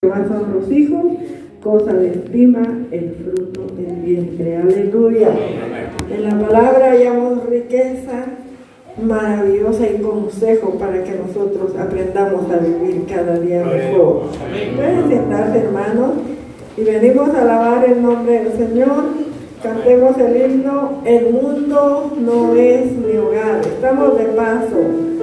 son los hijos, cosa de estima el fruto del vientre. Aleluya. En la palabra hallamos riqueza maravillosa y consejo para que nosotros aprendamos a vivir cada día mejor. Pueden sentarse, hermanos, y venimos a alabar el nombre del Señor. Cantemos el himno, el mundo no es mi hogar. Estamos de paso.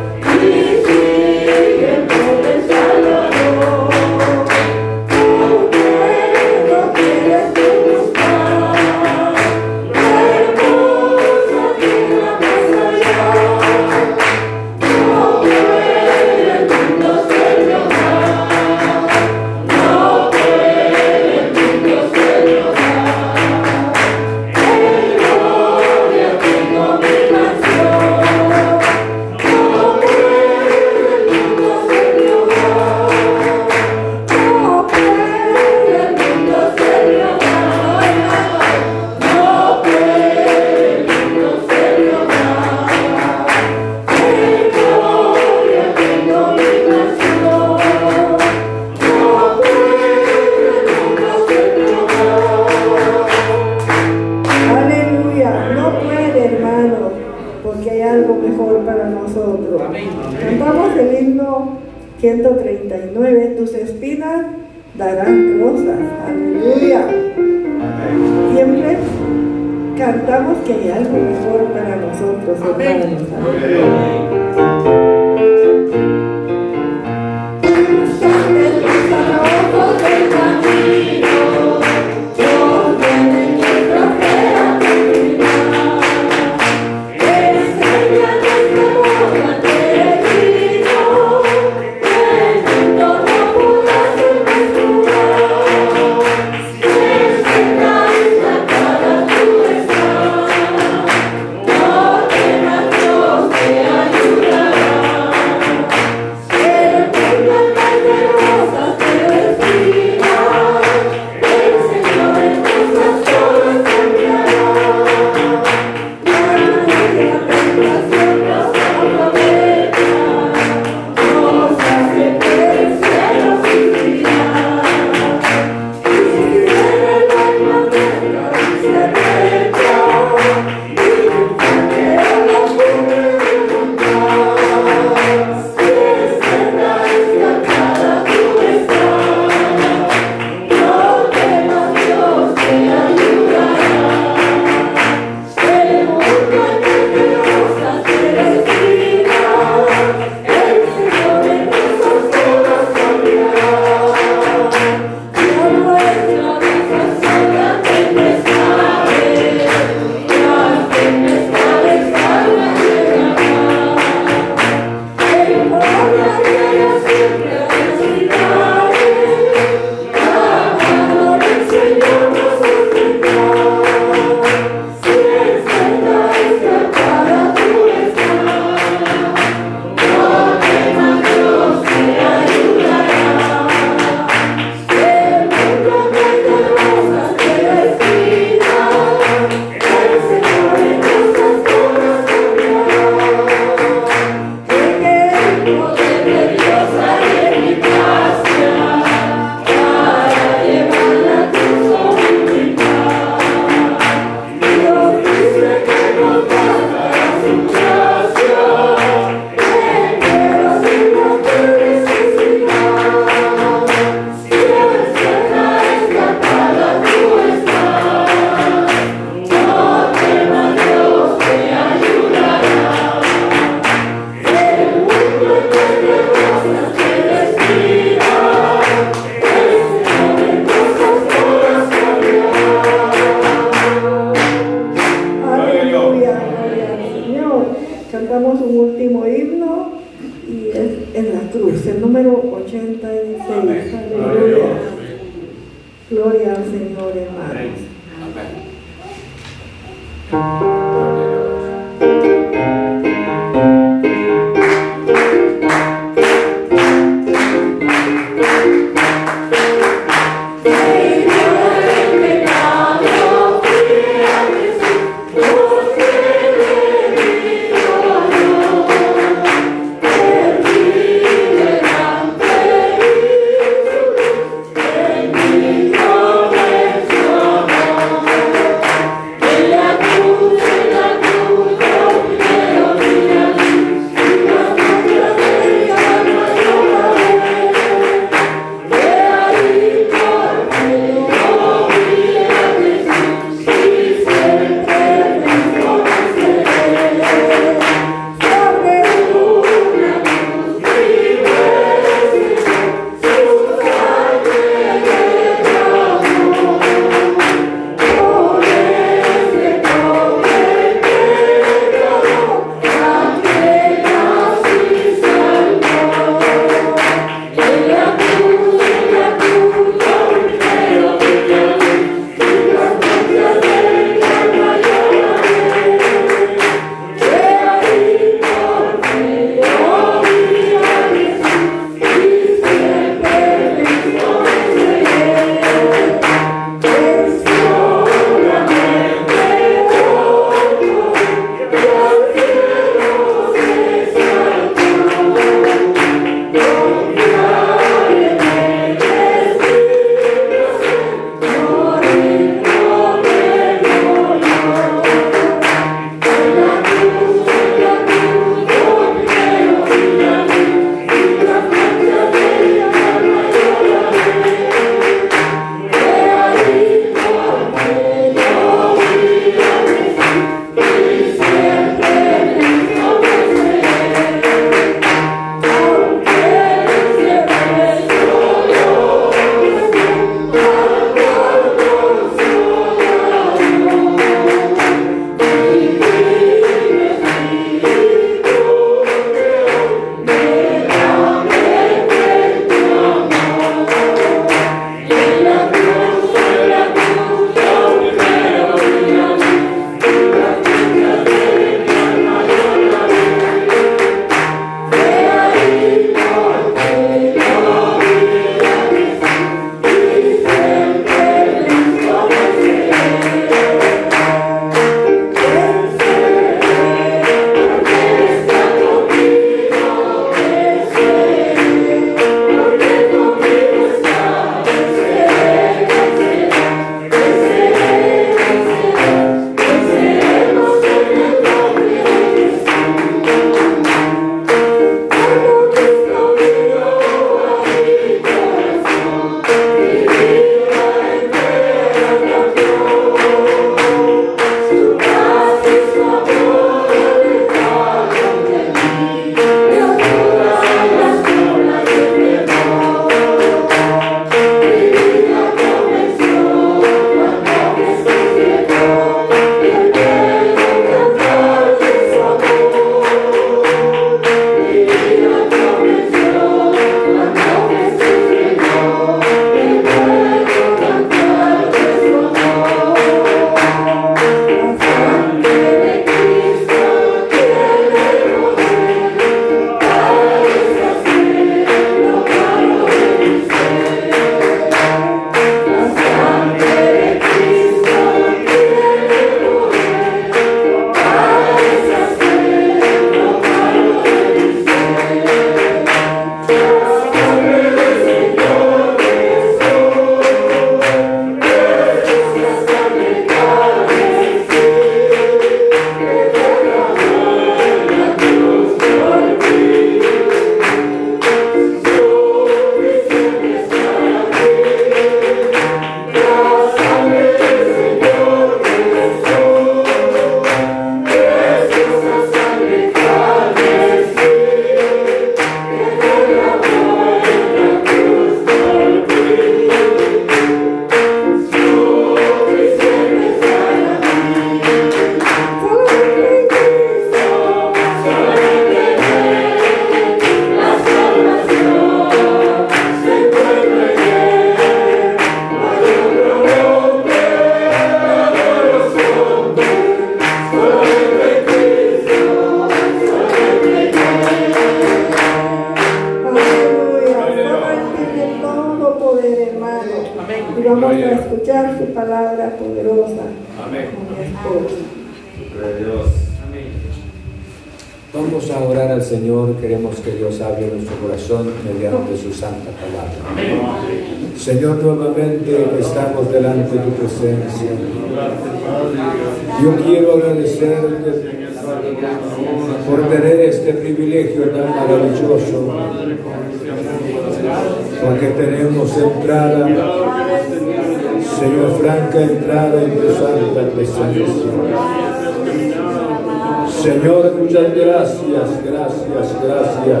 Señor, muchas gracias, gracias, gracias.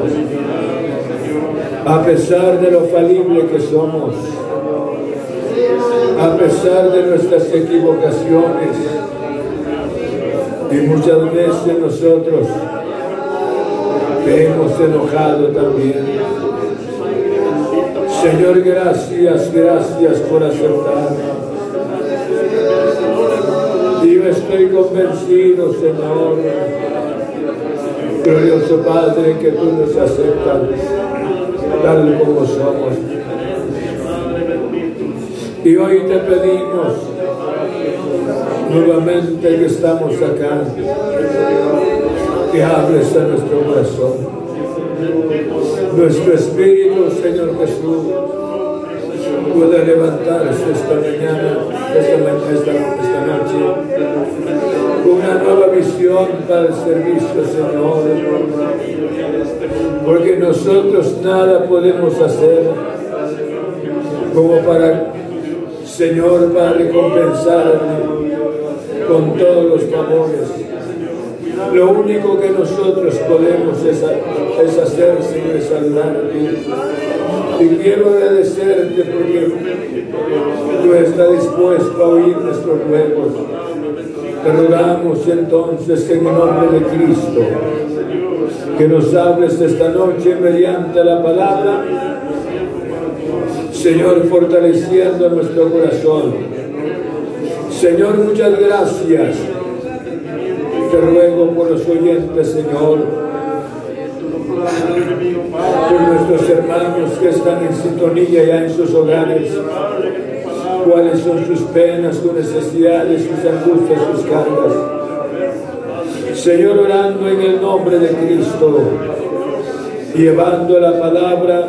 A pesar de lo falible que somos, a pesar de nuestras equivocaciones, y muchas veces nosotros te hemos enojado también. Señor, gracias, gracias por aceptarnos. Estoy convencido, Señor, glorioso Padre, que tú nos aceptas tal como somos. Y hoy te pedimos nuevamente que estamos acá, que hables a nuestro corazón. Nuestro espíritu, Señor Jesús, pueda levantarse esta mañana, esta, esta, esta noche, con una nueva visión para el servicio, Señor. Porque nosotros nada podemos hacer como para, Señor, para recompensarle con todos los favores. Lo único que nosotros podemos es, es hacer, Señor, es quiero agradecerte porque tú estás dispuesto a oír nuestros ruegos. Te rogamos entonces en el nombre de Cristo que nos hables esta noche mediante la palabra, Señor, fortaleciendo nuestro corazón. Señor, muchas gracias. Te ruego por los oyentes, Señor, por nuestros hermanos que están en sintonía ya en sus hogares, cuáles son sus penas, sus necesidades, sus angustias, sus cargas. Señor, orando en el nombre de Cristo, llevando la palabra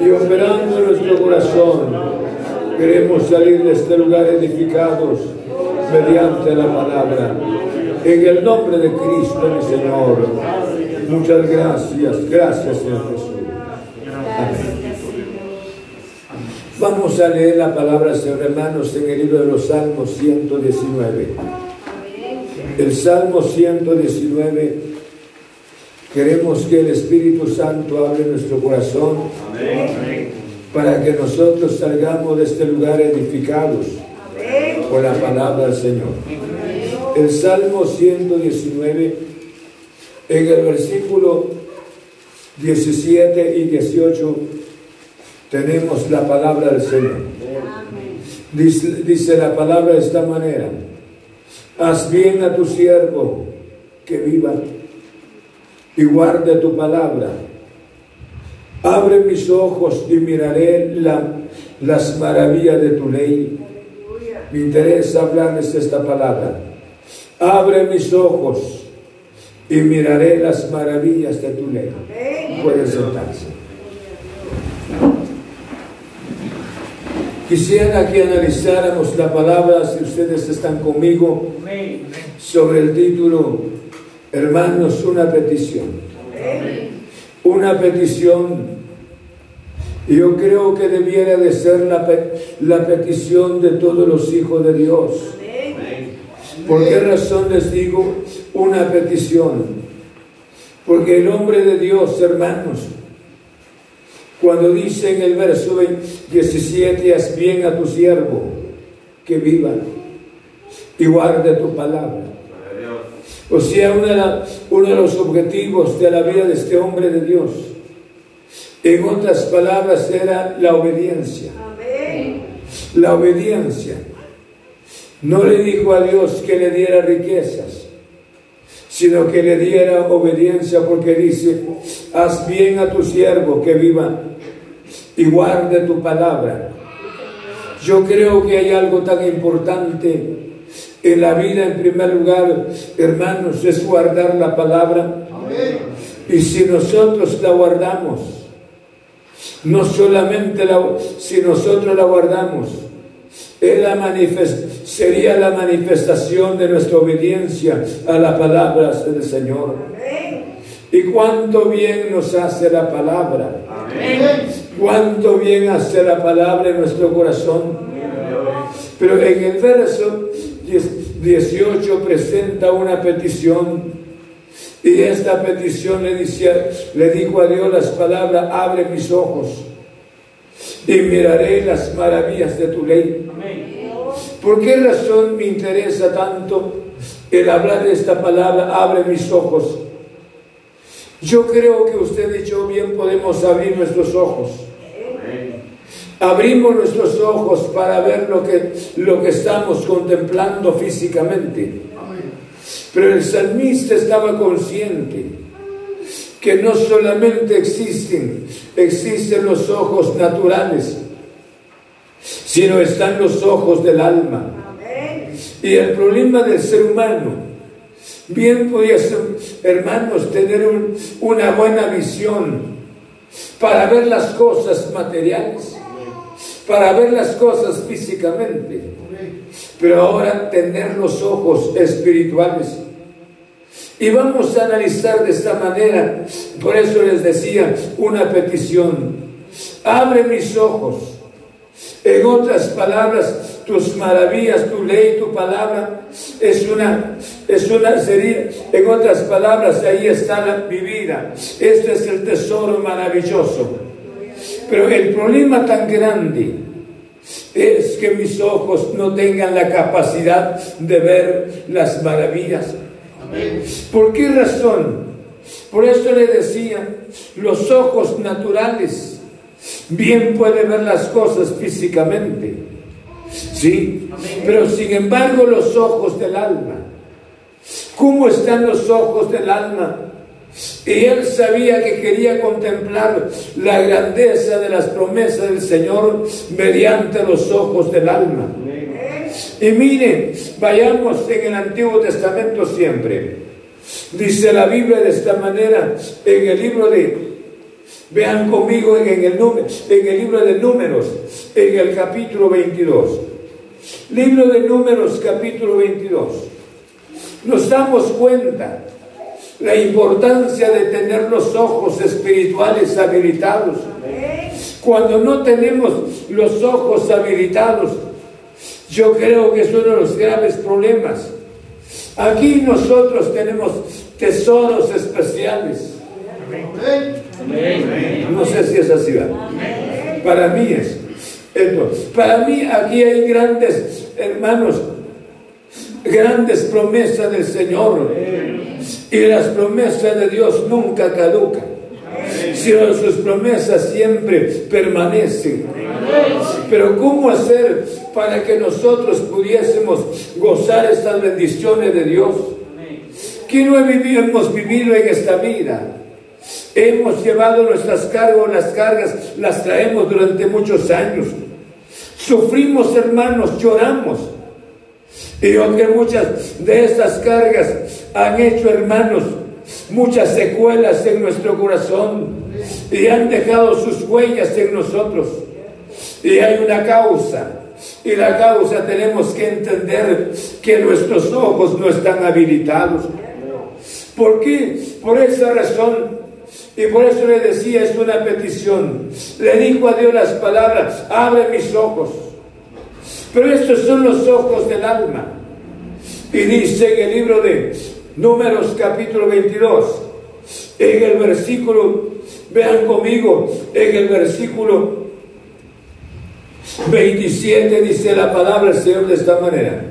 y operando nuestro corazón. Queremos salir de este lugar edificados mediante la palabra. En el nombre de Cristo, mi Señor. Muchas gracias. Gracias, Señor Jesús. Amén. Vamos a leer la palabra, Señor hermanos, en el libro de los Salmos 119. El Salmo 119, queremos que el Espíritu Santo hable nuestro corazón para que nosotros salgamos de este lugar edificados por la palabra del Señor. El Salmo 119, en el versículo 17 y 18, tenemos la palabra del Señor. Dice, dice la palabra de esta manera, haz bien a tu siervo que viva y guarde tu palabra. Abre mis ojos y miraré la- las maravillas de tu ley. Me interesa hablarles esta palabra. Abre mis ojos y miraré las maravillas de tu ley. Pueden sentarse. Quisiera que analizáramos la palabra, si ustedes están conmigo, sobre el título, hermanos, una petición. Una petición. Yo creo que debiera de ser la, pe- la petición de todos los hijos de Dios. ¿Por qué razón les digo una petición? Porque el hombre de Dios, hermanos, cuando dice en el verso 17, haz bien a tu siervo, que viva y guarde tu palabra. O sea, una de la- uno de los objetivos de la vida de este hombre de Dios, en otras palabras, era la obediencia. La obediencia. No le dijo a Dios que le diera riquezas, sino que le diera obediencia porque dice, haz bien a tu siervo que viva y guarde tu palabra. Yo creo que hay algo tan importante en la vida, en primer lugar, hermanos, es guardar la palabra. Y si nosotros la guardamos, no solamente la, si nosotros la guardamos, la sería la manifestación de nuestra obediencia a la palabra del Señor. Y cuánto bien nos hace la palabra. Cuánto bien hace la palabra en nuestro corazón. Pero en el verso 18 presenta una petición. Y esta petición le, decía, le dijo a Dios las palabras, abre mis ojos y miraré las maravillas de tu ley. ¿Por qué razón me interesa tanto el hablar de esta palabra, abre mis ojos? Yo creo que usted y yo bien podemos abrir nuestros ojos. Abrimos nuestros ojos para ver lo que, lo que estamos contemplando físicamente. Pero el salmista estaba consciente que no solamente existen, existen los ojos naturales, sino están los ojos del alma. Y el problema del ser humano, bien podía ser, hermanos, tener una buena visión para ver las cosas materiales, para ver las cosas físicamente, pero ahora tener los ojos espirituales y vamos a analizar de esta manera, por eso les decía una petición, abre mis ojos. En otras palabras, tus maravillas, tu ley, tu palabra, es una, es una sería, en otras palabras, ahí está la, mi vida. Este es el tesoro maravilloso. Pero el problema tan grande es que mis ojos no tengan la capacidad de ver las maravillas ¿Por qué razón? Por eso le decía, los ojos naturales bien pueden ver las cosas físicamente, ¿sí? Pero sin embargo los ojos del alma, ¿cómo están los ojos del alma? Y él sabía que quería contemplar la grandeza de las promesas del Señor mediante los ojos del alma. Y miren, vayamos en el Antiguo Testamento siempre. Dice la Biblia de esta manera en el libro de, vean conmigo en el, en el libro de Números, en el capítulo 22. Libro de Números, capítulo 22. Nos damos cuenta la importancia de tener los ojos espirituales habilitados. Cuando no tenemos los ojos habilitados, yo creo que es uno de los graves problemas. Aquí nosotros tenemos tesoros especiales. No sé si es así. Para mí es. para mí aquí hay grandes hermanos, grandes promesas del Señor. Y las promesas de Dios nunca caducan sino sus promesas siempre permanecen. Pero ¿cómo hacer para que nosotros pudiésemos gozar estas bendiciones de Dios? Que no hemos vivido en esta vida. Hemos llevado nuestras cargas, las cargas las traemos durante muchos años. Sufrimos, hermanos, lloramos. Y aunque muchas de estas cargas han hecho, hermanos, muchas secuelas en nuestro corazón y han dejado sus huellas en nosotros. Y hay una causa. Y la causa tenemos que entender que nuestros ojos no están habilitados. ¿Por qué? Por esa razón. Y por eso le decía, es una petición. Le dijo a Dios las palabras, abre mis ojos. Pero estos son los ojos del alma. Y dice en el libro de Números capítulo 22, en el versículo, vean conmigo, en el versículo 27 dice la palabra del Señor de esta manera.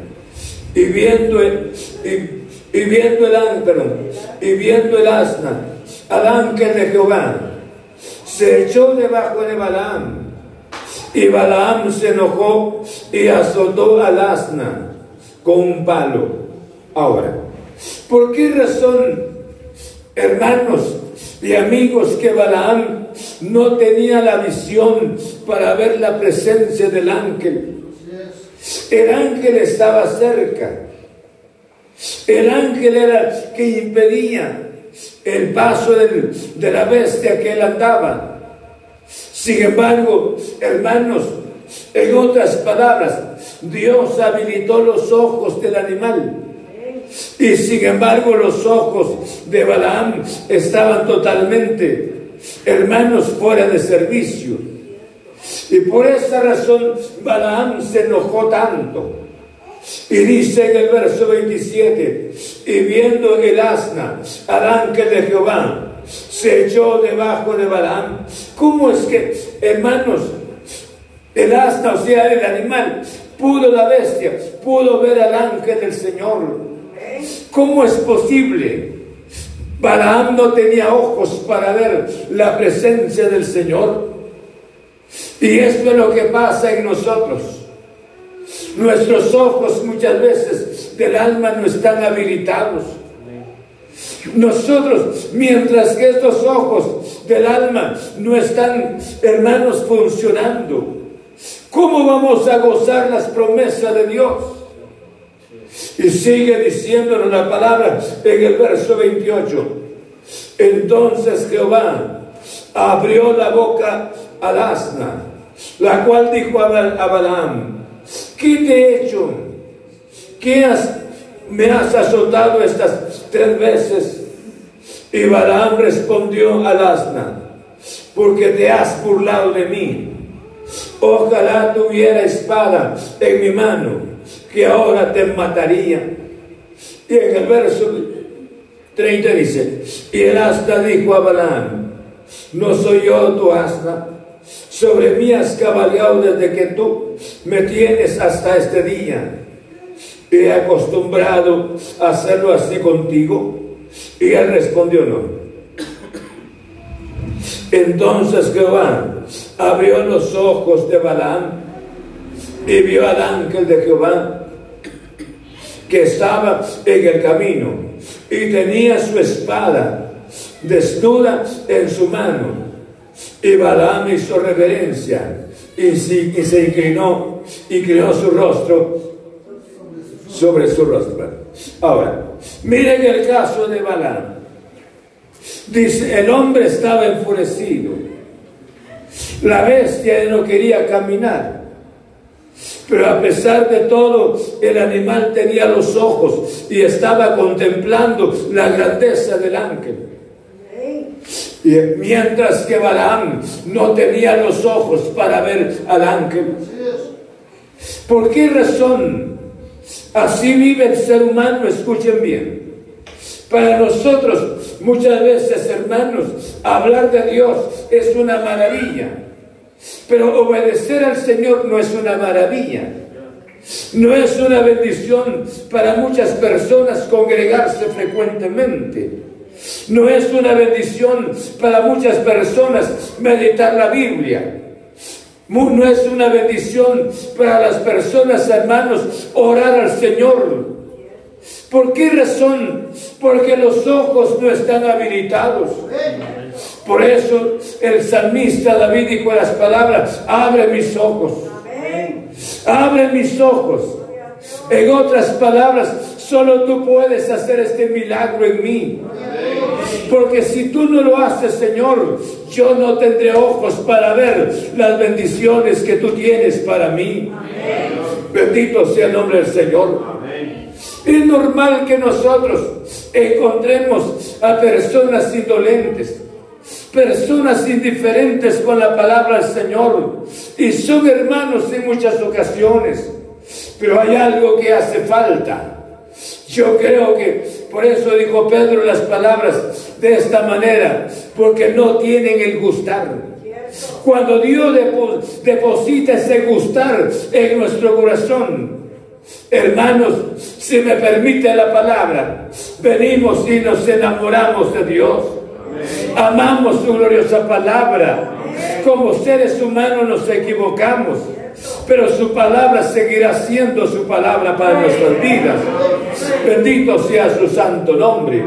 Y viendo el, y, viendo el perdón, y viendo el asna, al ángel de Jehová, se echó debajo de Balaam. Y Balaam se enojó y azotó al asna con un palo. Ahora, ¿Por qué razón, hermanos y amigos, que Balaam no tenía la visión para ver la presencia del ángel? El ángel estaba cerca. El ángel era que impedía el paso de la bestia que él andaba. Sin embargo, hermanos, en otras palabras, Dios habilitó los ojos del animal. Y sin embargo los ojos de Balaam estaban totalmente, hermanos, fuera de servicio. Y por esa razón Balaam se enojó tanto. Y dice en el verso 27, y viendo el asna al ángel de Jehová, se echó debajo de Balaam. ¿Cómo es que, hermanos, el asna, o sea, el animal, pudo la bestia, pudo ver al ángel del Señor? ¿Cómo es posible? Balaam no tenía ojos para ver la presencia del Señor. Y esto es lo que pasa en nosotros. Nuestros ojos muchas veces del alma no están habilitados. Nosotros, mientras que estos ojos del alma no están, hermanos, funcionando, ¿cómo vamos a gozar las promesas de Dios? Y sigue diciéndonos la palabra en el verso 28. Entonces Jehová abrió la boca al asna, la cual dijo a Balaam, ¿qué te he hecho? ¿Qué has, me has azotado estas tres veces? Y Balaam respondió al asna, porque te has burlado de mí. Ojalá tuviera espada en mi mano, que ahora te mataría. Y en el verso 30 dice, y el asna dijo a Balaam, no soy yo tu asna, sobre mí has cabalgado desde que tú me tienes hasta este día. He acostumbrado a hacerlo así contigo. Y él respondió no. Entonces Jehová abrió los ojos de Balaam y vio al ángel de Jehová que estaba en el camino y tenía su espada desnuda en su mano. Y Balaam hizo reverencia y se, inclinó y creó su rostro sobre su rostro. Ahora, miren el caso de Balaam. Dice, el hombre estaba enfurecido. La bestia no quería caminar. Pero a pesar de todo, el animal tenía los ojos y estaba contemplando la grandeza del ángel. Y mientras que Balaam no tenía los ojos para ver al ángel. ¿Por qué razón? Así vive el ser humano, escuchen bien. Para nosotros, muchas veces, hermanos, hablar de Dios es una maravilla. Pero obedecer al Señor no es una maravilla. No es una bendición para muchas personas congregarse frecuentemente. No es una bendición para muchas personas meditar la Biblia. No es una bendición para las personas, hermanos, orar al Señor. ¿Por qué razón? Porque los ojos no están habilitados. Por eso el salmista David dijo las palabras, abre mis ojos. Abre mis ojos. En otras palabras, solo tú puedes hacer este milagro en mí. Porque si tú no lo haces, Señor, yo no tendré ojos para ver las bendiciones que tú tienes para mí. Bendito sea el nombre del Señor. Es normal que nosotros encontremos a personas indolentes, personas indiferentes con la palabra del Señor y son hermanos en muchas ocasiones. Pero hay algo que hace falta. Yo creo que por eso dijo Pedro las palabras de esta manera, porque no tienen el gustar. Cuando Dios deposita ese gustar en nuestro corazón, hermanos, si me permite la palabra, venimos y nos enamoramos de Dios. Amamos su gloriosa palabra. Como seres humanos nos equivocamos pero su palabra seguirá siendo su palabra para nuestras vidas. Bendito sea su santo nombre.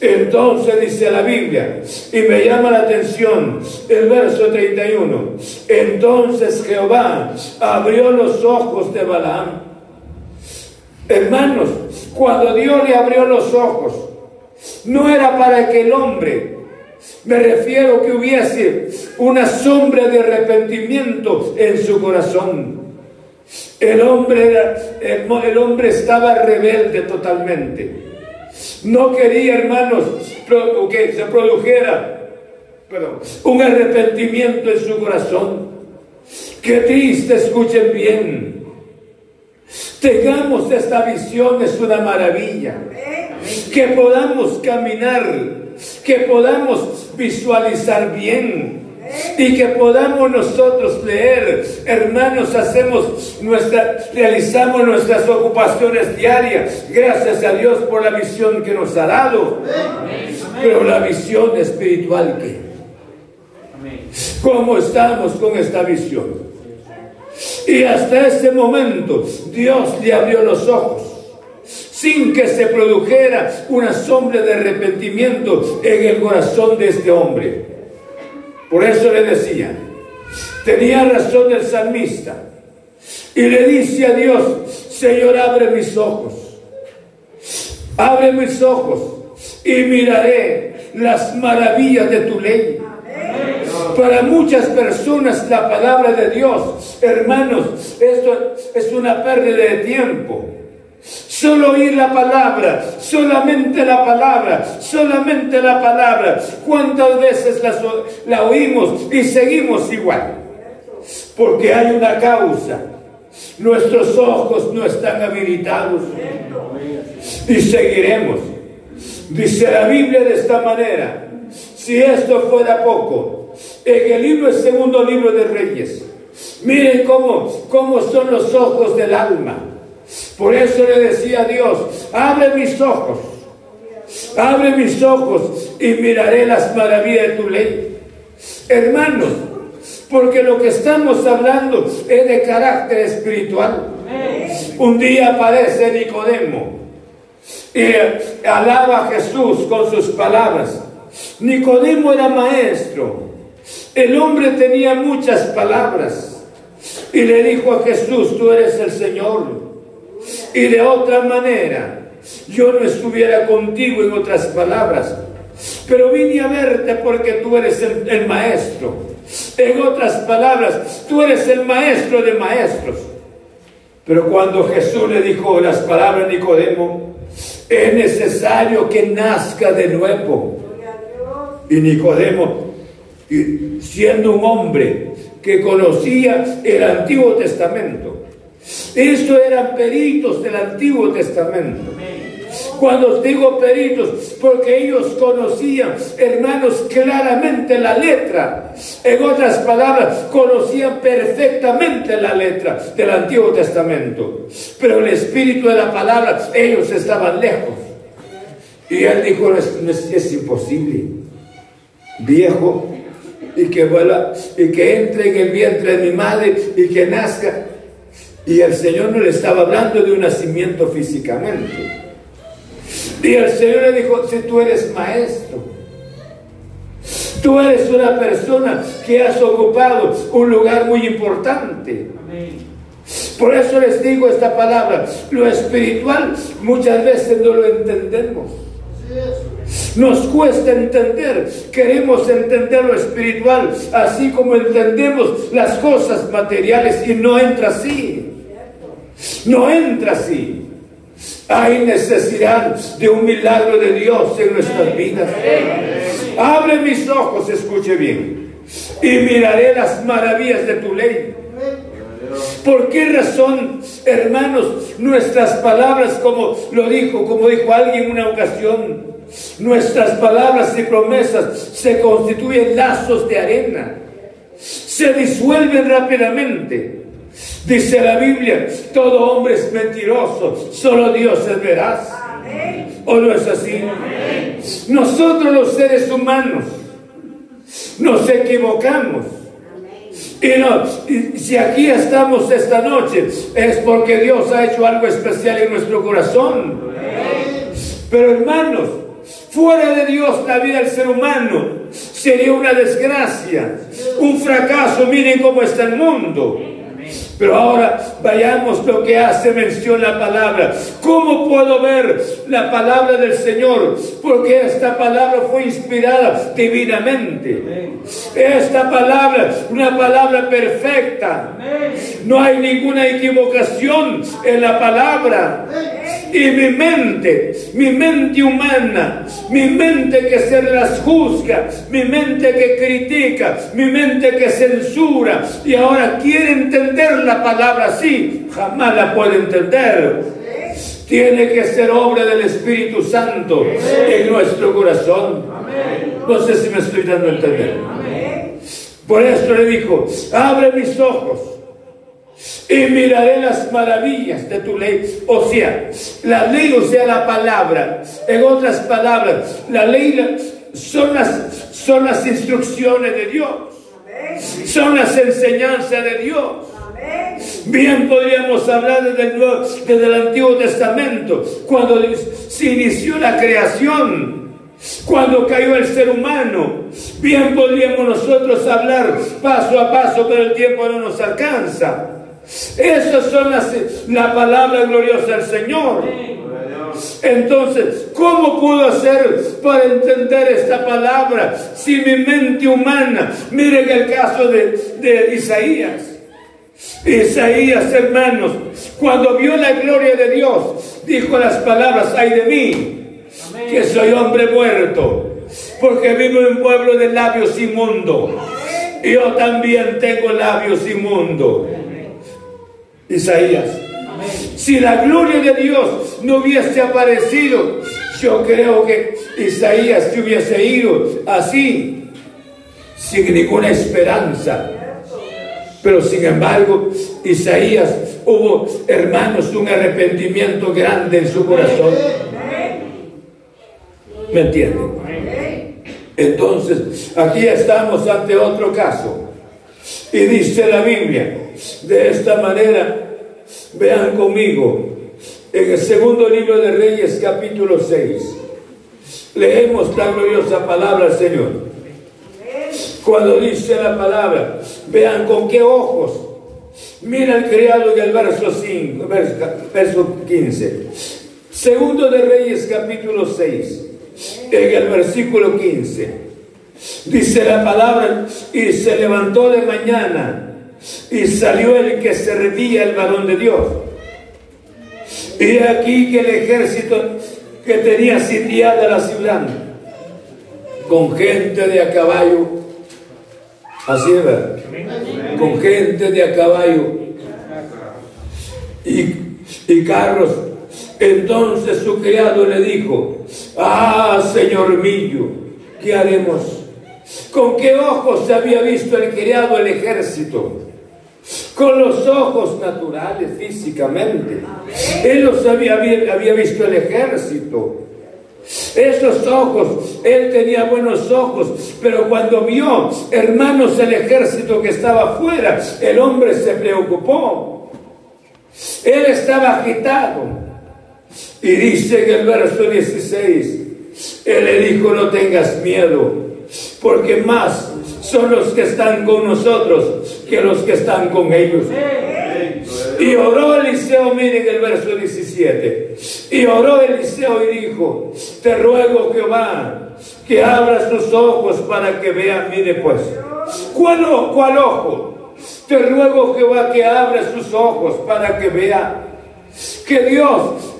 Entonces dice la Biblia, y me llama la atención el verso 31, entonces Jehová abrió los ojos de Balaam. Hermanos, cuando Dios le abrió los ojos, no era para que el hombre, me refiero que hubiese una sombra de arrepentimiento en su corazón. El hombre, era, el hombre estaba rebelde totalmente. No quería, hermanos, que se produjera un arrepentimiento en su corazón. Qué triste, escuchen bien. Tengamos esta visión, es una maravilla. Que podamos caminar, que podamos visualizar bien y que podamos nosotros leer. Hermanos, hacemos nuestra, realizamos nuestras ocupaciones diarias. Gracias a Dios por la visión que nos ha dado. Pero la visión espiritual que. ¿Cómo estamos con esta visión? Y hasta ese momento Dios le abrió los ojos sin que se produjera una sombra de arrepentimiento en el corazón de este hombre. Por eso le decía, tenía razón el salmista. Y le dice a Dios, Señor, abre mis ojos. Abre mis ojos y miraré las maravillas de tu ley. Para muchas personas la palabra de Dios, hermanos, esto es una pérdida de tiempo. Solo oír la palabra, solamente la palabra, solamente la palabra. ¿Cuántas veces la, oímos y seguimos igual? Porque hay una causa. Nuestros ojos no están habilitados y seguiremos. Dice la Biblia de esta manera, si esto fuera poco, en el libro, el segundo libro de Reyes, miren cómo, cómo son los ojos del alma por eso le decía a Dios, abre mis ojos, abre mis ojos y miraré las maravillas de tu ley. Hermanos, porque lo que estamos hablando es de carácter espiritual. Un día aparece Nicodemo y alaba a Jesús con sus palabras. Nicodemo era maestro. El hombre tenía muchas palabras y le dijo a Jesús, tú eres el Señor y de otra manera yo no estuviera contigo en otras palabras, pero vine a verte porque tú eres el, maestro. En otras palabras, tú eres el maestro de maestros. Pero cuando Jesús le dijo las palabras a Nicodemo, es necesario que nazca de nuevo. Y Nicodemo, siendo un hombre que conocía el Antiguo Testamento, esto eran peritos del Antiguo Testamento. Cuando os digo peritos, porque ellos conocían, hermanos, claramente la letra. En otras palabras, conocían perfectamente la letra del Antiguo Testamento. Pero el espíritu de la palabra, ellos estaban lejos. Y él dijo, es, es imposible. Viejo, y que vuela, y que entre en el vientre de mi madre y que nazca. Y el Señor no le estaba hablando de un nacimiento físicamente. Y el Señor le dijo, si tú eres maestro, tú eres una persona que has ocupado un lugar muy importante. Por eso les digo esta palabra, lo espiritual muchas veces no lo entendemos. Nos cuesta entender, queremos entender lo espiritual, así como entendemos las cosas materiales y no entra así. No entra así. Hay necesidad de un milagro de Dios en nuestras vidas. Abre mis ojos, escuche bien, y miraré las maravillas de tu ley. ¿Por qué razón, hermanos, nuestras palabras, como lo dijo, como dijo alguien en una ocasión, nuestras palabras y promesas se constituyen lazos de arena, se disuelven rápidamente? Dice la Biblia, todo hombre es mentiroso, solo Dios es veraz. ¿O no es así? Nosotros los seres humanos nos equivocamos. Y, no, si aquí estamos esta noche es porque Dios ha hecho algo especial en nuestro corazón. Pero hermanos, Fuera de Dios, la vida del ser humano sería una desgracia, un fracaso. Miren cómo está el mundo. Pero ahora vayamos lo que hace mención la palabra. ¿Cómo puedo ver la palabra del Señor? Porque esta palabra fue inspirada divinamente. Esta palabra, una palabra perfecta. No hay ninguna equivocación en la palabra. Y mi mente, mi mente humana, mi mente que se las juzga, mi mente que critica, mi mente que censura y ahora quiere entender la palabra así, jamás la puede entender. Tiene que ser obra del Espíritu Santo en nuestro corazón. No sé si me estoy dando a entender. Por eso le dijo, abre mis ojos y miraré las maravillas de tu ley. O sea, la ley, o sea, la palabra. En otras palabras, la ley son las, son las instrucciones de Dios. Son las enseñanzas de Dios. Bien podríamos hablar desde el, desde el Antiguo Testamento, cuando se inició la creación, cuando cayó el ser humano. Bien podríamos nosotros hablar paso a paso, pero el tiempo no nos alcanza. Esas son las, la palabra gloriosa del Señor. Entonces, ¿cómo puedo hacer para entender esta palabra si mi mente humana, miren el caso de, de Isaías. Isaías, hermanos, cuando vio la gloria de Dios, dijo las palabras, ay de mí, que soy hombre muerto, porque vivo en un pueblo de labios inmundos. Yo también tengo labios inmundos. Isaías. Si la gloria de Dios no hubiese aparecido, yo creo que Isaías se hubiese ido así, sin ninguna esperanza. Pero sin embargo, Isaías hubo, hermanos, un arrepentimiento grande en su corazón. ¿Me entienden? Entonces, aquí estamos ante otro caso. Y dice la Biblia, de esta manera, vean conmigo, en el segundo libro de Reyes, capítulo 6, leemos la gloriosa palabra del Señor. Cuando dice la palabra, vean con qué ojos. Mira el criado en el verso 5, verso 15. Segundo de Reyes, capítulo 6, en el versículo 15. Dice la palabra, y se levantó de mañana y salió el que servía el varón de Dios. Y aquí que el ejército que tenía sitiada la ciudad, con gente de a caballo, así es, con gente de a caballo y, y carros. Entonces su criado le dijo, ah, señor mío, ¿qué haremos? ¿Con qué ojos había visto el criado el ejército? Con los ojos naturales, físicamente. Él los había, había visto el ejército. Esos ojos, él tenía buenos ojos, pero cuando vio, hermanos, el ejército que estaba afuera, el hombre se preocupó. Él estaba agitado. Y dice en el verso 16, él le dijo, no tengas miedo, porque más son los que están con nosotros que los que están con ellos. Y oró Eliseo, miren el verso 17. Y oró Eliseo y dijo, te ruego Jehová que abra tus ojos para que vean, mire pues. ¿Cuál, ¿Cuál ojo? Te ruego Jehová que abra sus ojos para que vea que Dios,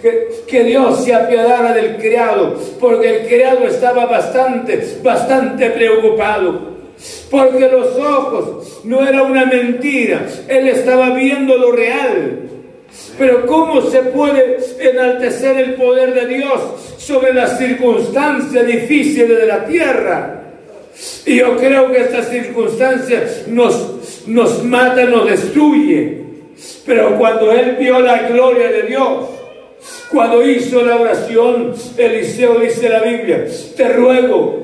que, Dios se apiadara del criado, porque el criado estaba bastante, bastante preocupado. Porque los ojos no era una mentira, él estaba viendo lo real. Pero ¿cómo se puede enaltecer el poder de Dios sobre las circunstancias difíciles de la tierra? Y yo creo que estas circunstancias nos, nos matan, nos destruyen. Pero cuando él vio la gloria de Dios, cuando hizo la oración, Eliseo dice la Biblia, te ruego,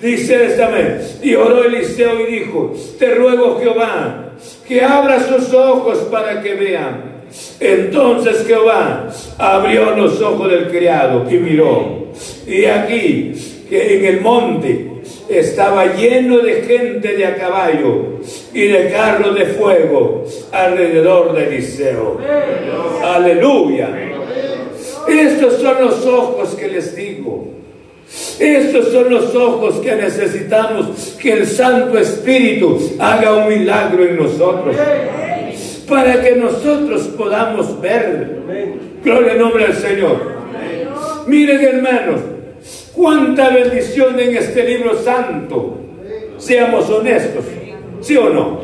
dice vez, y oró Eliseo y dijo, te ruego Jehová, que abra sus ojos para que vean. Entonces Jehová abrió los ojos del criado y miró. Y aquí, que en el monte estaba lleno de gente de a caballo y de carros de fuego alrededor de Eliseo. Aleluya. Estos son los ojos que les digo. Estos son los ojos que necesitamos que el Santo Espíritu haga un milagro en nosotros. Para que nosotros podamos ver. Gloria al nombre del Señor. Miren hermanos, cuánta bendición en este libro santo. Seamos honestos. ¿Sí o no?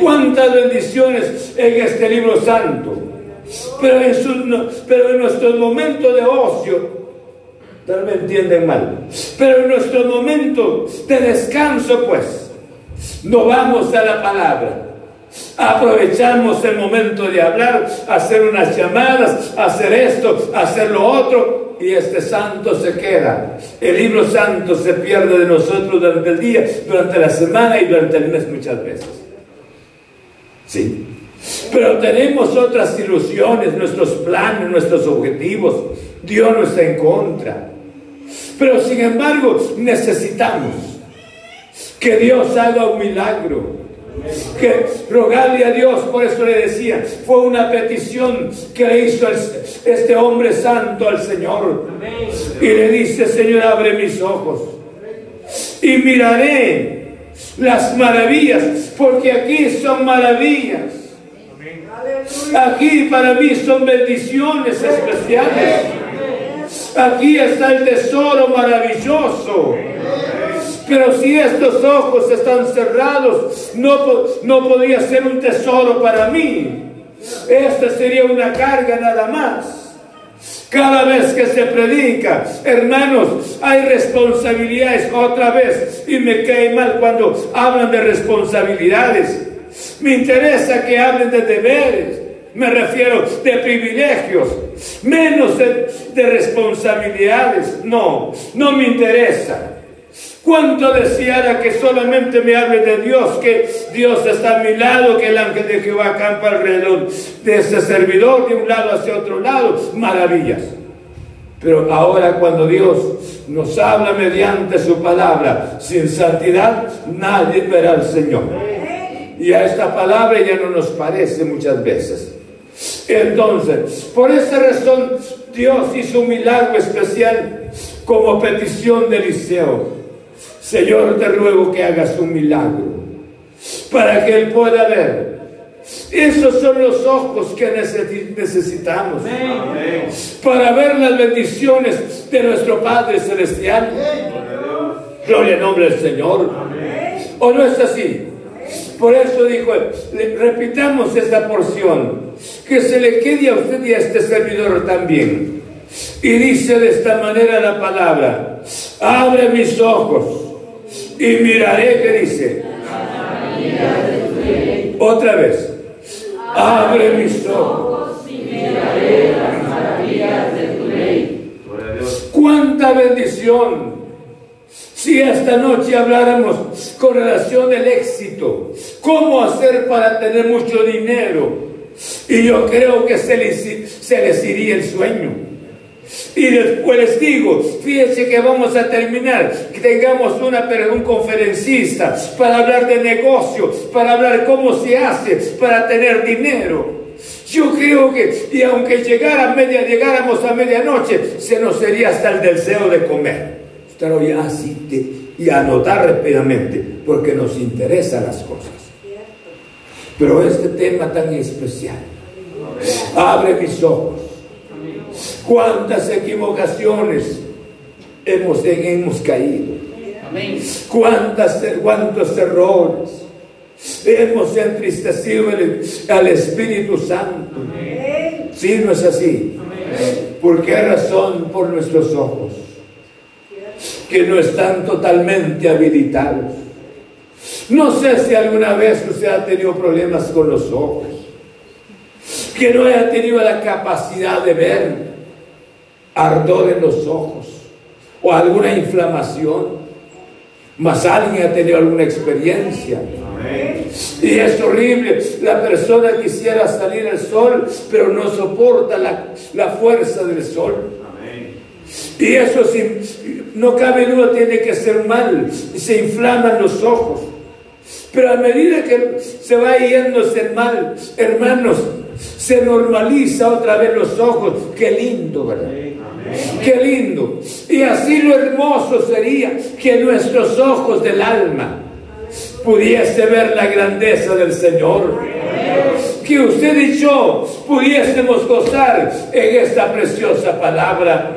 Cuántas bendiciones en este libro santo. Pero en, pero nuestros momentos de ocio, Tal vez entienden mal. Pero en nuestro momento de descanso, pues, no vamos a la palabra. Aprovechamos el momento de hablar, hacer unas llamadas, hacer esto, hacer lo otro, y este santo se queda. El libro santo se pierde de nosotros durante el día, durante la semana y durante el mes muchas veces. Sí. Pero tenemos otras ilusiones, nuestros planes, nuestros objetivos. Dios no está en contra. Pero sin embargo necesitamos que Dios haga un milagro. Que rogarle a Dios, por eso le decía, fue una petición que hizo este hombre santo al Señor. Y le dice, Señor, abre mis ojos y miraré las maravillas, porque aquí son maravillas. Aquí para mí son bendiciones especiales. Aquí está el tesoro maravilloso. Pero si estos ojos están cerrados, no, no podría ser un tesoro para mí. Esta sería una carga nada más. Cada vez que se predica, hermanos, hay responsabilidades otra vez. Y me cae mal cuando hablan de responsabilidades. Me interesa que hablen de deberes me refiero de privilegios, menos de, responsabilidades. No, no me interesa. Cuánto deseara que solamente me hable de Dios, que Dios está a mi lado, que el ángel de Jehová acampa alrededor de ese servidor, de un lado hacia otro lado, maravillas. Pero ahora cuando Dios nos habla mediante su palabra, sin santidad, nadie verá al Señor. Y a esta palabra ya no nos parece muchas veces. Entonces, por esa razón, Dios hizo un milagro especial como petición de Eliseo. Señor, te ruego que hagas un milagro para que Él pueda ver. Esos son los ojos que necesitamos para ver las bendiciones de nuestro Padre Celestial. Gloria al nombre del Señor. ¿O no es así? Por eso dijo, repitamos esta porción, que se le quede a usted y a este servidor también. Y dice de esta manera la palabra, abre mis ojos y miraré, que dice? Otra vez, abre mis ojos y miraré las maravillas de tu ley. ¡Cuánta bendición! Si esta noche habláramos con relación al éxito, cómo hacer para tener mucho dinero, y yo creo que se les, se les iría el sueño. Y después les digo, fíjense que vamos a terminar, que tengamos una, un conferencista para hablar de negocios, para hablar cómo se hace para tener dinero. Yo creo que, y aunque llegara media, llegáramos a medianoche, se nos sería hasta el deseo de comer estar hoy así y anotar rápidamente, porque nos interesan las cosas. Pero este tema tan especial, abre mis ojos. Cuántas equivocaciones hemos, hemos caído. Cuántas, cuántos errores hemos entristecido al Espíritu Santo. Si no es así. ¿Por qué razón? Por nuestros ojos que no están totalmente habilitados. No sé si alguna vez usted ha tenido problemas con los ojos, que no haya tenido la capacidad de ver ardor en los ojos o alguna inflamación, mas alguien ha tenido alguna experiencia. Y es horrible. La persona quisiera salir al sol, pero no soporta la, la fuerza del sol. Y eso no cabe duda, tiene que ser mal. Se inflaman los ojos. Pero a medida que se va yéndose el mal, hermanos, se normaliza otra vez los ojos. Qué lindo, ¿verdad? Qué lindo. Y así lo hermoso sería que nuestros ojos del alma pudiese ver la grandeza del Señor. Que usted y yo pudiésemos gozar en esta preciosa palabra.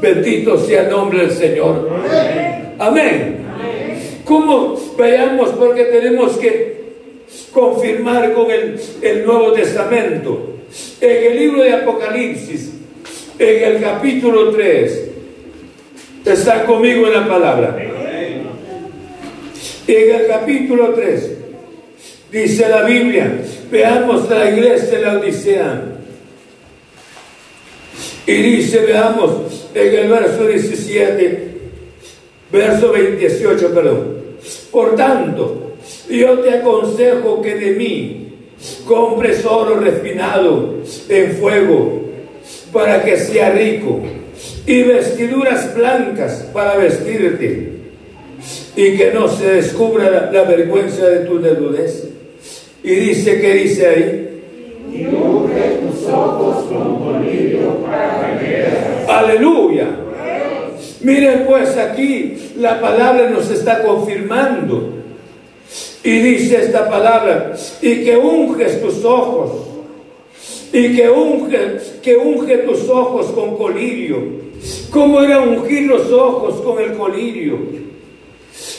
Bendito sea el nombre del Señor. Amén. ¿Cómo veamos? Porque tenemos que confirmar con el, el Nuevo Testamento. En el libro de Apocalipsis, en el capítulo 3, está conmigo en la palabra. En el capítulo 3, dice la Biblia, veamos la iglesia de la Odisea. Y dice, veamos, en el verso 17, verso 28, perdón. Por tanto, yo te aconsejo que de mí compres oro refinado en fuego para que sea rico y vestiduras blancas para vestirte y que no se descubra la, vergüenza de tu desnudez. Y dice, ¿qué dice ahí? Y tus ojos con para que Aleluya. Miren pues aquí la palabra nos está confirmando. Y dice esta palabra, y que unges tus ojos, y que unge, que unge tus ojos con colirio. ¿Cómo era ungir los ojos con el colirio?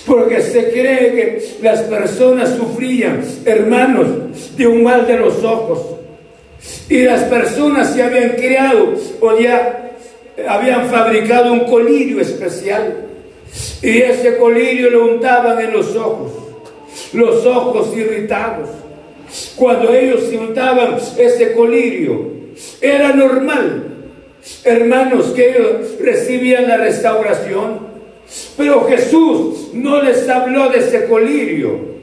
Porque se cree que las personas sufrían, hermanos, de un mal de los ojos. Y las personas se habían creado o ya habían fabricado un colirio especial. Y ese colirio lo untaban en los ojos, los ojos irritados. Cuando ellos untaban ese colirio, era normal, hermanos, que ellos recibían la restauración. Pero Jesús no les habló de ese colirio.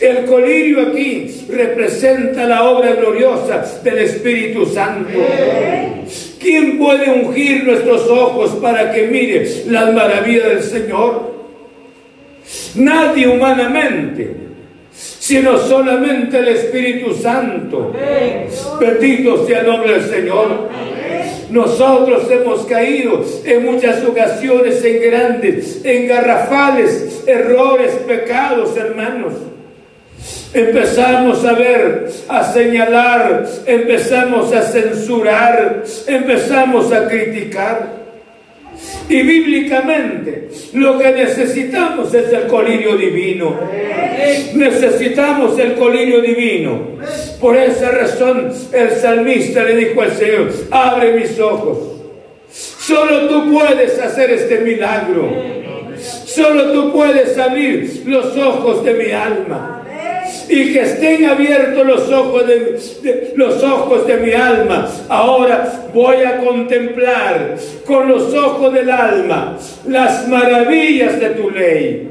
El colirio aquí representa la obra gloriosa del Espíritu Santo. ¿Quién puede ungir nuestros ojos para que mire las maravillas del Señor? Nadie humanamente, sino solamente el Espíritu Santo. Bendito sea el nombre del Señor. Nosotros hemos caído en muchas ocasiones en grandes, en garrafales errores, pecados, hermanos. Empezamos a ver, a señalar, empezamos a censurar, empezamos a criticar. Y bíblicamente lo que necesitamos es el colirio divino. Necesitamos el colirio divino. Por esa razón el salmista le dijo al Señor, abre mis ojos. Solo tú puedes hacer este milagro. Solo tú puedes abrir los ojos de mi alma y que estén abiertos los ojos de, los ojos de mi alma. Ahora voy a contemplar con los ojos del alma las maravillas de tu ley.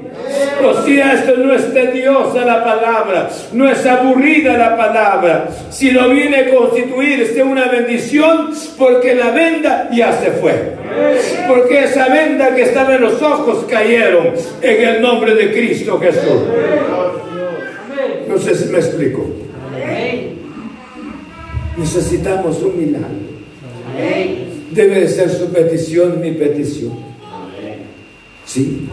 O sea, esto no es tediosa la palabra, no es aburrida la palabra, sino viene a constituirse una bendición porque la venda ya se fue. Porque esa venda que estaba en los ojos cayeron en el nombre de Cristo Jesús. No sé si me explico. Necesitamos un milagro. Debe de ser su petición, mi petición. ¿Sí?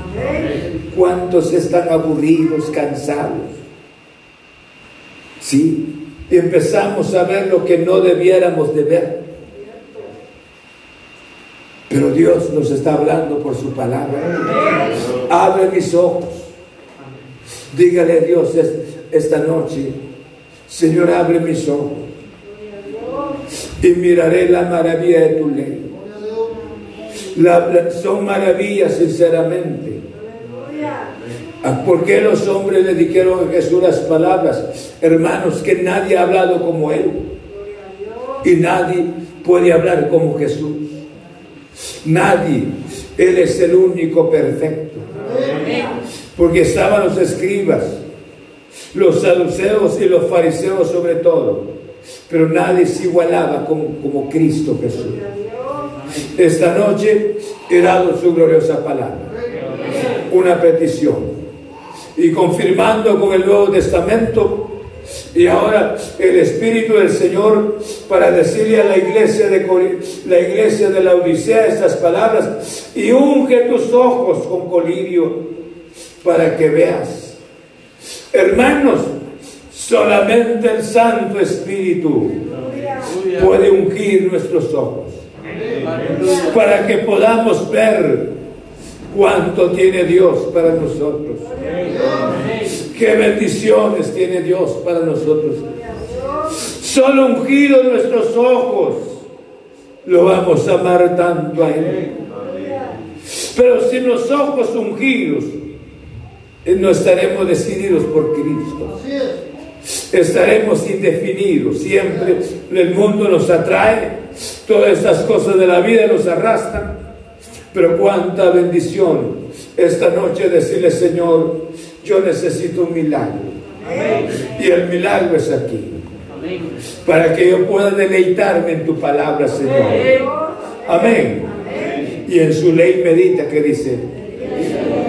¿Cuántos están aburridos, cansados? ¿Sí? Y empezamos a ver lo que no debiéramos de ver. Pero Dios nos está hablando por su palabra. Abre mis ojos. Dígale a Dios, esta noche, Señor, abre mis ojos y miraré la maravilla de tu ley. son maravillas, sinceramente. ¿Por qué los hombres le dijeron a Jesús las palabras? Hermanos, que nadie ha hablado como Él. Y nadie puede hablar como Jesús. Nadie. Él es el único perfecto. Porque estaban los escribas los saduceos y los fariseos sobre todo, pero nadie se igualaba como, como Cristo Jesús. Esta noche he dado su gloriosa palabra, una petición, y confirmando con el Nuevo Testamento, y ahora el Espíritu del Señor para decirle a la iglesia de la iglesia de la Odisea estas palabras y unge tus ojos con colirio para que veas. Hermanos, solamente el Santo Espíritu puede ungir nuestros ojos para que podamos ver cuánto tiene Dios para nosotros. Qué bendiciones tiene Dios para nosotros. Solo ungido nuestros ojos lo vamos a amar tanto a Él. Pero sin los ojos ungidos, no estaremos decididos por Cristo. Estaremos indefinidos. Siempre el mundo nos atrae, todas estas cosas de la vida nos arrastran. Pero cuánta bendición esta noche decirle, Señor, yo necesito un milagro. Y el milagro es aquí. Para que yo pueda deleitarme en tu palabra, Señor. Amén. Y en su ley medita que dice,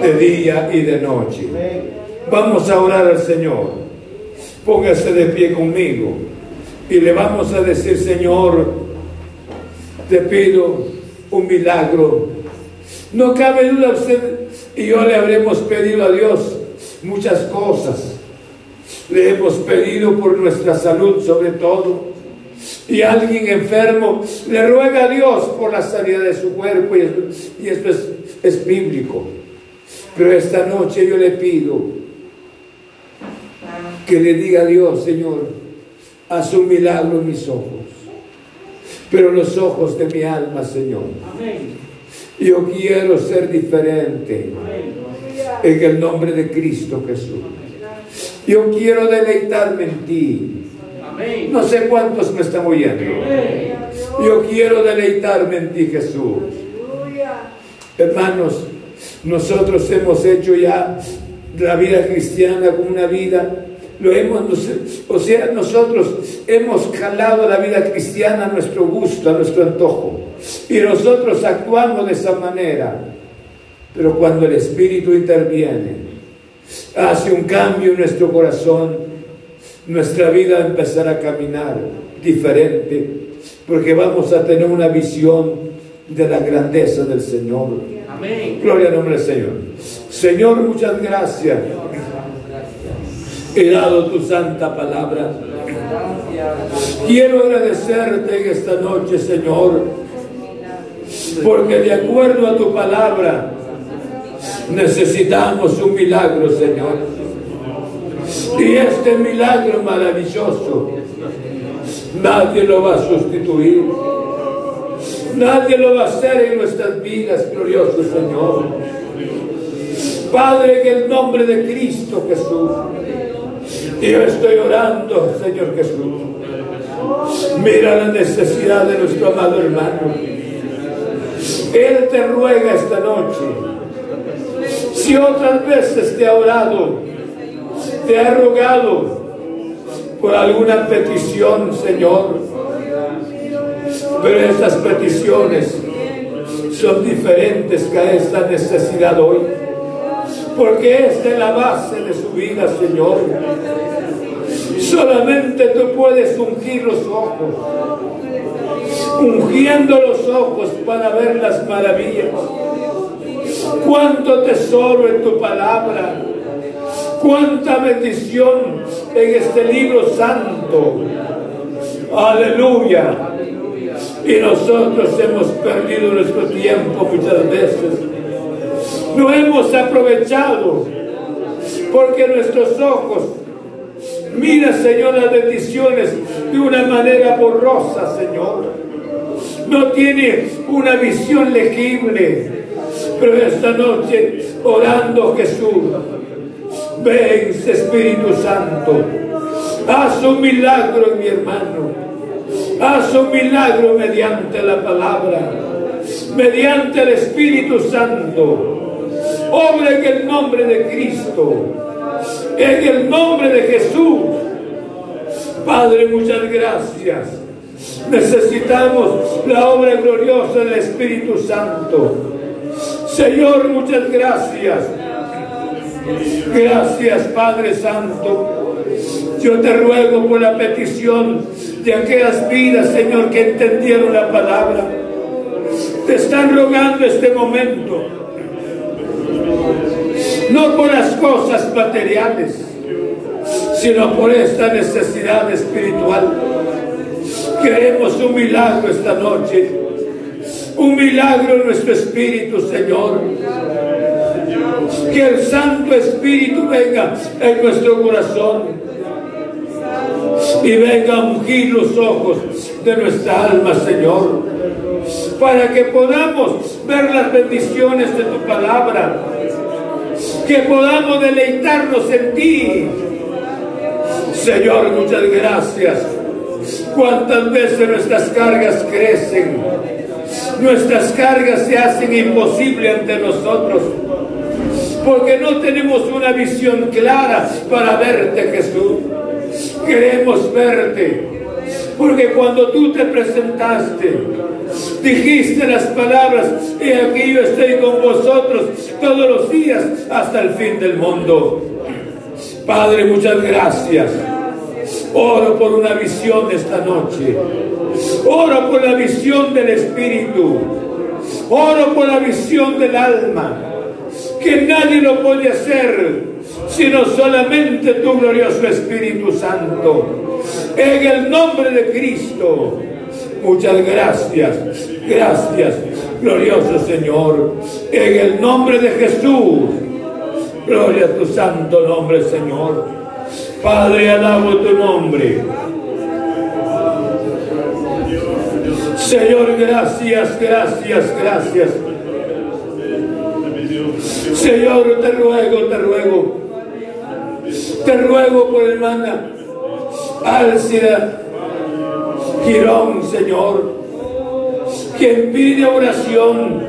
de día y de noche. Vamos a orar al Señor. Póngase de pie conmigo. Y le vamos a decir, Señor, te pido un milagro. No cabe duda usted y yo le habremos pedido a Dios muchas cosas. Le hemos pedido por nuestra salud sobre todo. Y alguien enfermo le ruega a Dios por la sanidad de su cuerpo y, esto es, es bíblico. Pero esta noche yo le pido que le diga a Dios, Señor, haz un milagro en mis ojos, pero los ojos de mi alma, Señor. Yo quiero ser diferente. En el nombre de Cristo Jesús. Yo quiero deleitarme en ti. No sé cuántos me están oyendo. Yo quiero deleitarme en ti, Jesús. Hermanos, nosotros hemos hecho ya la vida cristiana como una vida, lo hemos, o sea, nosotros hemos calado la vida cristiana a nuestro gusto, a nuestro antojo, y nosotros actuamos de esa manera. Pero cuando el Espíritu interviene, hace un cambio en nuestro corazón, nuestra vida empezará a caminar diferente, porque vamos a tener una visión de la grandeza del Señor. Gloria al nombre del Señor. Señor, muchas gracias. He dado tu santa palabra. Quiero agradecerte en esta noche, Señor, porque de acuerdo a tu palabra, Necesitamos un milagro, Señor. Y este milagro maravilloso, nadie lo va a sustituir. Nadie lo va a hacer en nuestras vidas, glorioso Señor. Padre, en el nombre de Cristo Jesús, yo estoy orando, Señor Jesús. Mira la necesidad de nuestro amado hermano. Él te ruega esta noche si otras veces te ha orado, te ha rogado por alguna petición, Señor, pero estas peticiones son diferentes que a esta necesidad hoy, porque es de la base de su vida, Señor. Solamente tú puedes ungir los ojos, ungiendo los ojos para ver las maravillas cuánto tesoro en tu palabra, cuánta bendición en este libro santo. Aleluya. Y nosotros hemos perdido nuestro tiempo muchas veces. No hemos aprovechado porque nuestros ojos, mira Señor las bendiciones de una manera borrosa, Señor. No tiene una visión legible pero esta noche, orando Jesús, ven Espíritu Santo, haz un milagro en mi hermano, haz un milagro mediante la palabra, mediante el Espíritu Santo, obra en el nombre de Cristo. En el nombre de Jesús. Padre, muchas gracias. Necesitamos la obra gloriosa del Espíritu Santo. Señor, muchas gracias. Gracias, Padre Santo. Yo te ruego por la petición de aquellas vidas, Señor, que entendieron la palabra. Te están rogando este momento. No por las cosas materiales, sino por esta necesidad espiritual. Queremos un milagro esta noche. Un milagro en nuestro espíritu, Señor. Que el Santo Espíritu venga en nuestro corazón y venga a ungir los ojos de nuestra alma, Señor, para que podamos ver las bendiciones de tu palabra, que podamos deleitarnos en ti. Señor, muchas gracias. Cuántas veces nuestras cargas crecen, nuestras cargas se hacen imposibles ante nosotros porque no tenemos una visión clara para verte, Jesús. Queremos verte, porque cuando tú te presentaste, dijiste las palabras, y aquí yo estoy con vosotros todos los días hasta el fin del mundo. Padre, muchas gracias. Oro por una visión esta noche. Oro por la visión del Espíritu. Oro por la visión del alma que nadie lo puede hacer, sino solamente tu glorioso Espíritu Santo. En el nombre de Cristo. Muchas gracias, gracias, glorioso Señor. En el nombre de Jesús. Gloria a tu santo nombre, Señor. Padre, alabo tu nombre. Señor, gracias, gracias, gracias. Señor, te ruego, te ruego. Te ruego por hermana Álcida Girón, Señor, quien pide oración.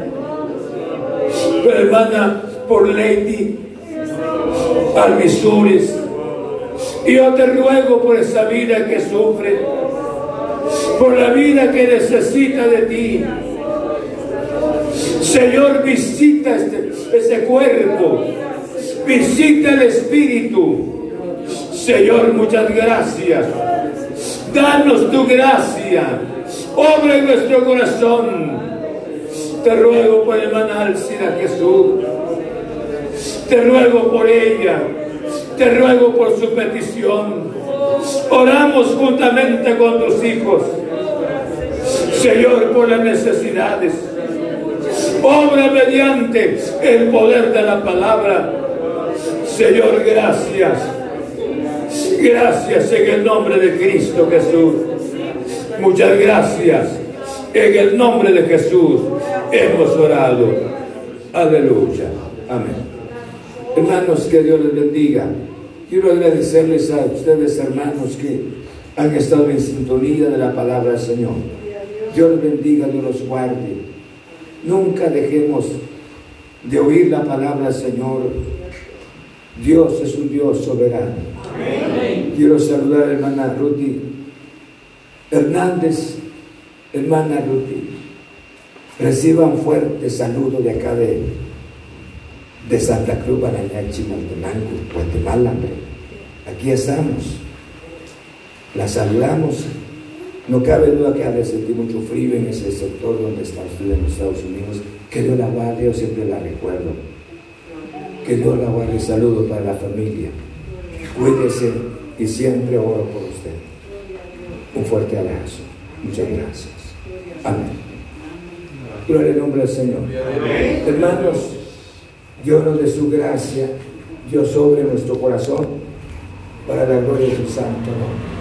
Pero hermana, por Lady Almisuris. Y yo te ruego por esa vida que sufre, por la vida que necesita de ti. Señor, visita este, ese cuerpo, visita el espíritu. Señor, muchas gracias. Danos tu gracia. Obra en nuestro corazón. Te ruego por hermana Alcida Jesús. Te ruego por ella. Te ruego por su petición. Oramos juntamente con tus hijos. Señor, por las necesidades obra mediante el poder de la palabra. Señor, gracias. Gracias en el nombre de Cristo Jesús. Muchas gracias. En el nombre de Jesús hemos orado. Aleluya. Amén. Hermanos, que Dios les bendiga. Quiero agradecerles a ustedes, hermanos, que han estado en sintonía de la palabra del Señor. Dios les bendiga, Dios los guarde. Nunca dejemos de oír la palabra del Señor. Dios es un Dios soberano. Quiero saludar a hermana Ruti Hernández, hermana Ruti. Reciban fuerte saludo de acá de, de Santa Cruz, Barañachi, Maltenango, Guatemala. Aquí estamos. La saludamos no cabe duda que ha de sentir mucho frío en ese sector donde está usted en los Estados Unidos. Que Dios la guarde, yo siempre la recuerdo. Que Dios la guarde. Saludo para la familia. Cuídese y siempre oro por usted. Un fuerte abrazo. Muchas gracias. Amén. Gloria al nombre del Señor. Hermanos, Dios nos dé su gracia, Dios sobre nuestro corazón para la gloria de su santo nombre.